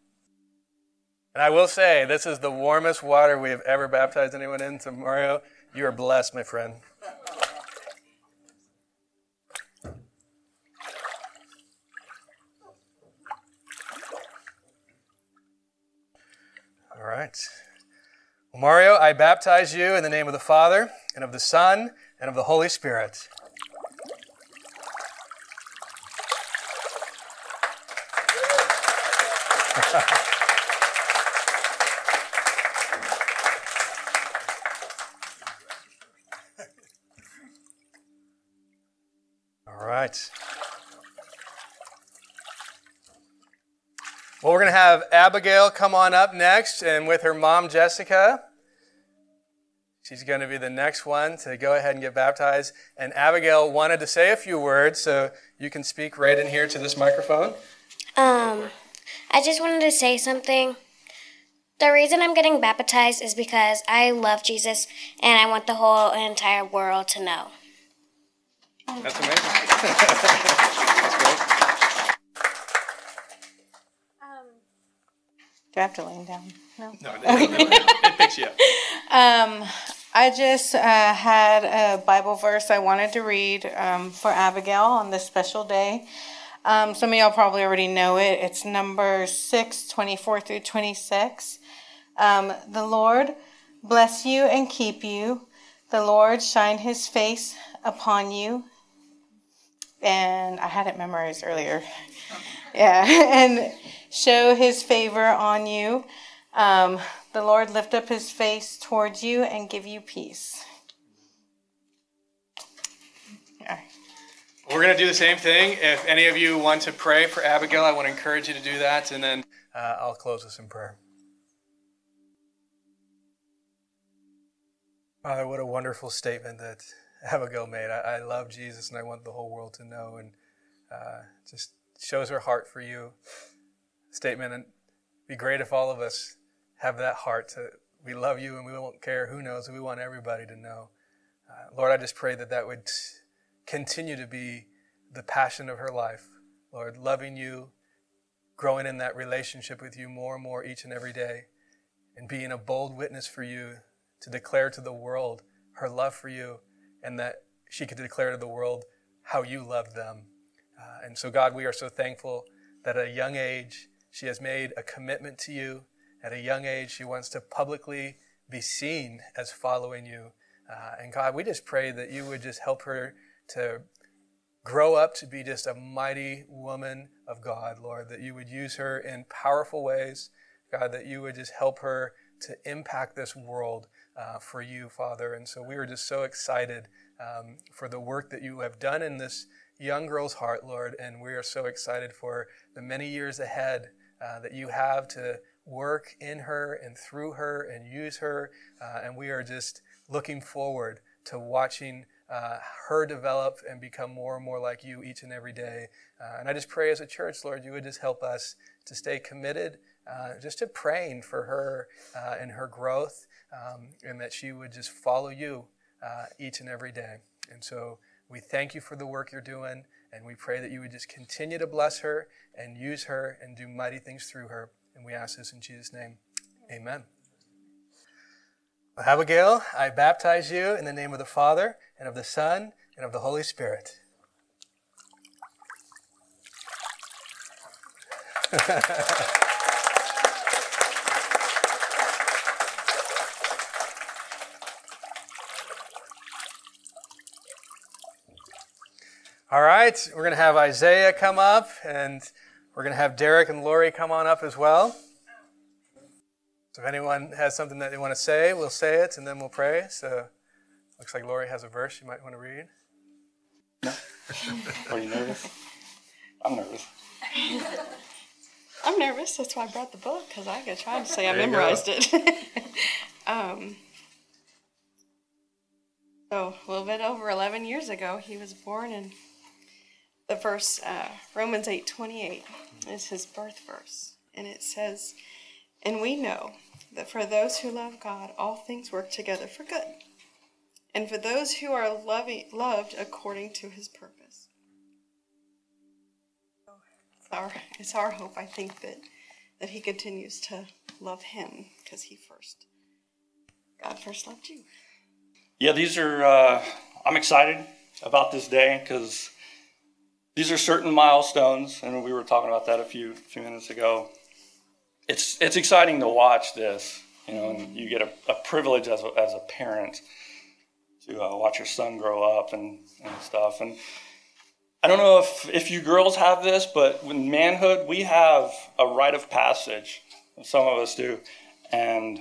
And I will say, this is the warmest water we have ever baptized anyone in. So, Mario, you are blessed, my friend. All right. Well, Mario, I baptize you in the name of the Father, and of the Son, and of the Holy Spirit. right. Well, we're going to have Abigail come on up next and with her mom, Jessica. She's going to be the next one to go ahead and get baptized. And Abigail wanted to say a few words, so you can speak right in here to this microphone. Um, I just wanted to say something. The reason I'm getting baptized is because I love Jesus and I want the whole entire world to know. That's amazing. That's great. Do I have to lay down? No. No, it, it picks you up. Um, I just uh, had a Bible verse I wanted to read um, for Abigail on this special day. Um, some of y'all probably already know it. It's Numbers 6, 24 through 26. Um, the Lord bless you and keep you. The Lord shine his face upon you. And I had it memorized earlier. Yeah, and show his favor on you. Um, the Lord lift up his face towards you and give you peace. Yeah. We're going to do the same thing. If any of you want to pray for Abigail, I want to encourage you to do that. And then uh, I'll close us in prayer. Father, what a wonderful statement that Abigail made. I, I love Jesus and I want the whole world to know. And uh, just shows her heart for you. Statement. And be great if all of us have that heart to we love you and we won't care who knows. We want everybody to know. Uh, Lord, I just pray that that would continue to be the passion of her life. Lord, loving you, growing in that relationship with you more and more each and every day, and being a bold witness for you to declare to the world her love for you and that she could declare to the world how you love them. Uh, and so, God, we are so thankful that at a young age, she has made a commitment to you. At a young age, she wants to publicly be seen as following you. Uh, and God, we just pray that you would just help her to grow up to be just a mighty woman of God, Lord, that you would use her in powerful ways. God, that you would just help her to impact this world uh, for you, Father. And so we were just so excited um, for the work that you have done in this young girl's heart, Lord. And we are so excited for the many years ahead uh, that you have to work in her and through her and use her. Uh, and we are just looking forward to watching uh, her develop and become more and more like you each and every day. Uh, and I just pray as a church, Lord, you would just help us to stay committed uh, just to praying for her uh, and her growth, um, and that she would just follow you uh, each and every day. And so we thank you for the work you're doing, and we pray that you would just continue to bless her and use her and do mighty things through her. And we ask this in Jesus' name. Amen. Abigail, I baptize you in the name of the Father, and of the Son, and of the Holy Spirit. All right, we're going to have Isaiah come up, and we're going to have Derek and Lori come on up as well. So if anyone has something that they want to say, we'll say it, and then we'll pray. So looks like Lori has a verse you might want to read. No. Are you nervous? I'm nervous. I'm nervous. That's why I brought the book because I could try to say I There you go. memorized it. um, so a little bit over 11 years ago, he was born, and the verse uh, Romans 8:28 is his birth verse, and it says, "And we know that for those who love God, all things work together for good, and for those who are loving, loved according to His purpose." It's our, it's our hope, I think, that that He continues to love Him because He first, God first loved you. Yeah, these are, uh, I'm excited about this day because these are certain milestones, and we were talking about that a few, few minutes ago. It's, it's exciting to watch this, you know, and you get a, a privilege as a, as a parent to uh, watch your son grow up and, and stuff. And I don't know if, if you girls have this, but in manhood, we have a rite of passage. Some of us do. And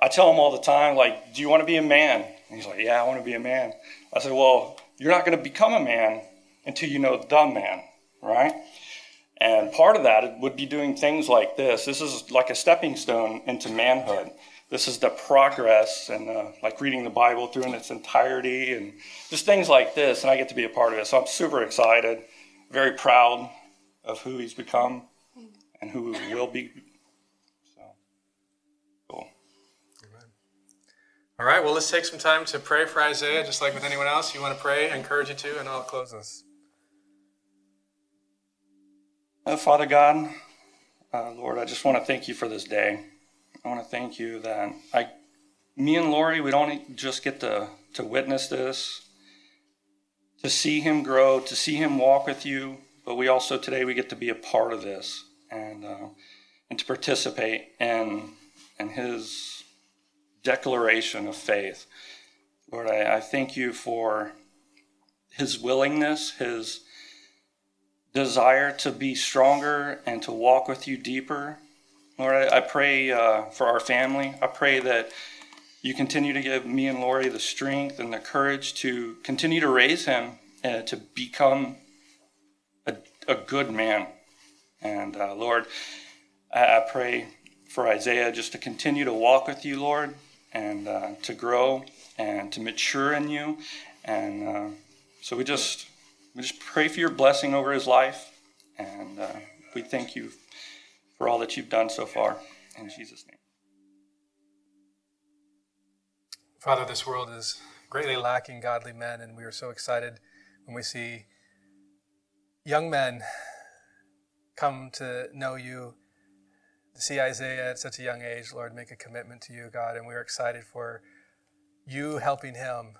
I tell him all the time, like, do you want to be a man? And he's like, yeah, I want to be a man. I said, well, you're not going to become a man until you know the dumb man, right? And part of that would be doing things like this. This is like a stepping stone into manhood. this is the progress and uh, like reading the Bible through in its entirety and just things like this. And I get to be a part of it. So I'm super excited, very proud of who he's become and who he will be. So, cool. All right, well, let's take some time to pray for Isaiah, just like with anyone else. You want to pray? I encourage you to, and I'll close this. Uh, Father God, uh, Lord, I just want to thank you for this day. I want to thank you that I, me and Lori, we don't just get to, to witness this, to see him grow, to see him walk with you, but we also today we get to be a part of this and uh, and to participate in in his declaration of faith. Lord, I, I thank you for his willingness, his desire to be stronger and to walk with you deeper Lord, I, I pray uh, for our family. I pray that you continue to give me and Lori the strength and the courage to continue to raise him uh, to become a, a, good man. And uh, Lord, I, I, pray for Isaiah just to continue to walk with you, Lord, and uh, to grow and to mature in you. And uh, so we just we just pray for your blessing over his life, and uh, we thank you for all that you've done so far. In Jesus' name. Father, this world is greatly lacking godly men, and we are so excited when we see young men come to know you, to see Isaiah at such a young age, Lord, make a commitment to you, God, and we're excited for you helping him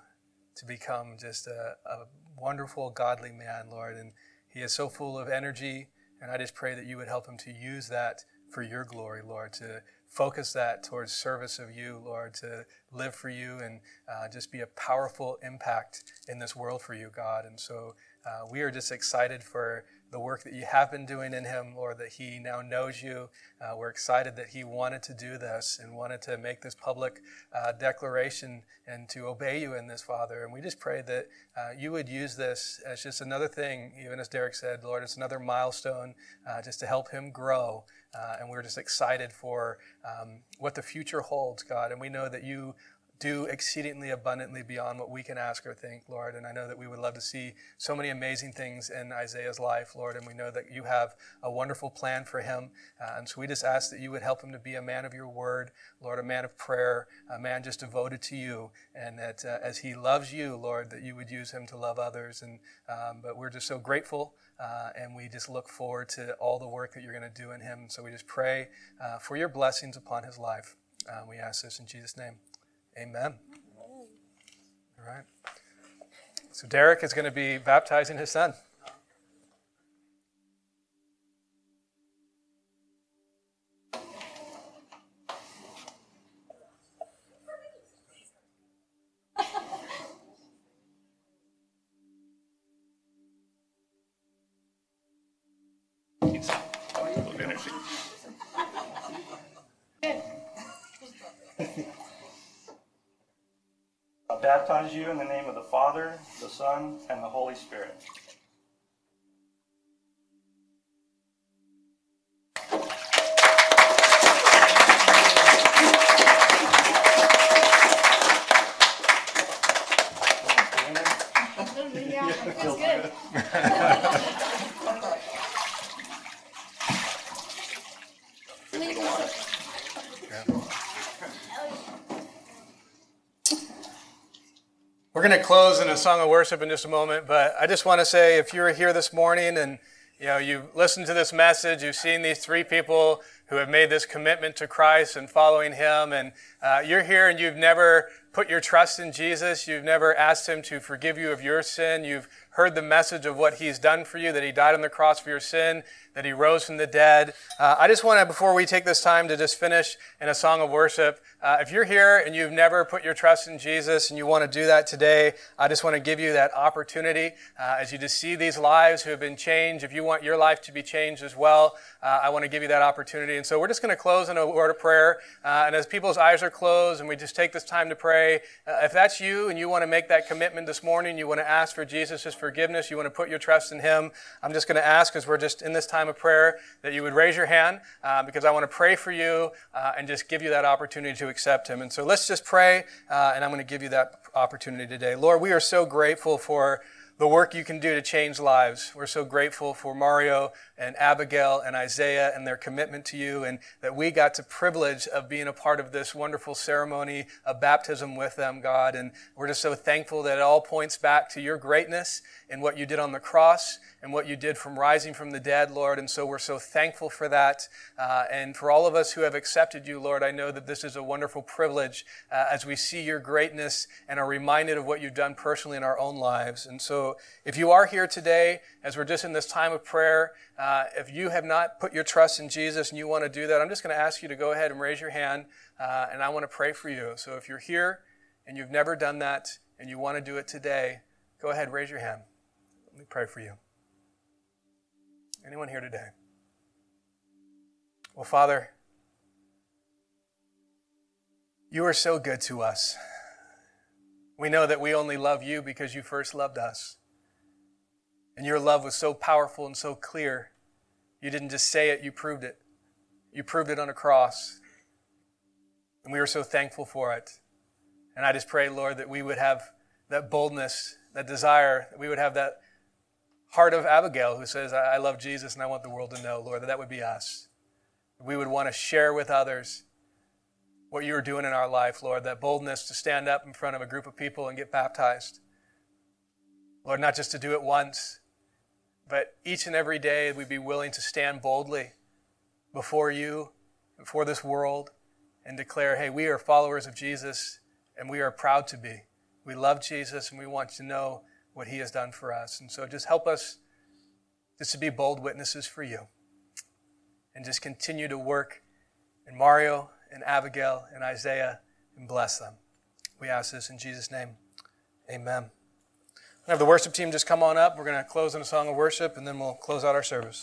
to become just a, a wonderful, godly man, Lord. And he is so full of energy and I just pray that you would help him to use that for your glory, Lord, to focus that towards service of you, Lord, to live for you and uh, just be a powerful impact in this world for you, God. And so uh, we are just excited for the work that you have been doing in him, Lord, that he now knows you. Uh, we're excited that he wanted to do this and wanted to make this public uh, declaration and to obey you in this, Father. And we just pray that uh, you would use this as just another thing, even as Derek said, Lord, it's another milestone uh, just to help him grow. Uh, and we're just excited for um, what the future holds, God. And we know that you do exceedingly abundantly beyond what we can ask or think, Lord. And I know that we would love to see so many amazing things in Isaiah's life, Lord. And we know that you have a wonderful plan for him. Uh, and so we just ask that you would help him to be a man of your word, Lord, a man of prayer, a man just devoted to you. And that uh, as he loves you, Lord, that you would use him to love others. And um, but we're just so grateful. Uh, and we just look forward to all the work that you're going to do in him. So we just pray uh, for your blessings upon his life. Uh, we ask this in Jesus' name. Amen. All right. So Derek is going to be baptizing his son. Son, and the Holy Spirit. Close in a song of worship in just a moment, but I just want to say if you're here this morning and you know you've listened to this message, you've seen these three people who have made this commitment to Christ and following Him, and uh, you're here and you've never put your trust in Jesus, you've never asked Him to forgive you of your sin, you've heard the message of what He's done for you, that He died on the cross for your sin, that He rose from the dead. Uh, I just want to, before we take this time to just finish in a song of worship, uh, if you're here and you've never put your trust in Jesus and you want to do that today, I just want to give you that opportunity uh, as you just see these lives who have been changed. If you want your life to be changed as well, uh, I want to give you that opportunity. And so we're just going to close in a word of prayer. Uh, and as people's eyes are closed and we just take this time to pray. Uh, if that's you and you want to make that commitment this morning, you want to ask for Jesus' forgiveness, you want to put your trust in Him, I'm just going to ask, as we're just in this time of prayer, that you would raise your hand uh, because I want to pray for you uh, and just give you that opportunity to accept Him. And so let's just pray, uh, and I'm going to give you that opportunity today. Lord, we are so grateful for the work you can do to change lives. We're so grateful for Mario and Abigail and Isaiah and their commitment to you, and that we got the privilege of being a part of this wonderful ceremony of baptism with them, God. And we're just so thankful that it all points back to your greatness and what you did on the cross and what you did from rising from the dead, Lord. And so we're so thankful for that. Uh, and for all of us who have accepted you, Lord, I know that this is a wonderful privilege uh, as we see your greatness and are reminded of what you've done personally in our own lives. And so if you are here today, as we're just in this time of prayer, uh, if you have not put your trust in Jesus and you want to do that, I'm just going to ask you to go ahead and raise your hand, uh, and I want to pray for you. So if you're here and you've never done that and you want to do it today, go ahead, raise your hand. Let me pray for you. Anyone here today? Well, Father, you are so good to us. We know that we only love you because you first loved us. And your love was so powerful and so clear. You didn't just say it, you proved it. You proved it on a cross. And we are so thankful for it. And I just pray, Lord, that we would have that boldness, that desire, that we would have that heart of Abigail who says, I love Jesus and I want the world to know, Lord, that that would be us. We would want to share with others what you are doing in our life, Lord, that boldness to stand up in front of a group of people and get baptized. Lord, not just to do it once, but each and every day we'd be willing to stand boldly before you, before this world, and declare, hey, we are followers of Jesus and we are proud to be. We love Jesus and we want to know what he has done for us. And so just help us just to be bold witnesses for you. And just continue to work in Mario and Abigail and Isaiah and bless them. We ask this in Jesus' name. Amen. I have the worship team just come on up. We're going to close in a song of worship and then we'll close out our service.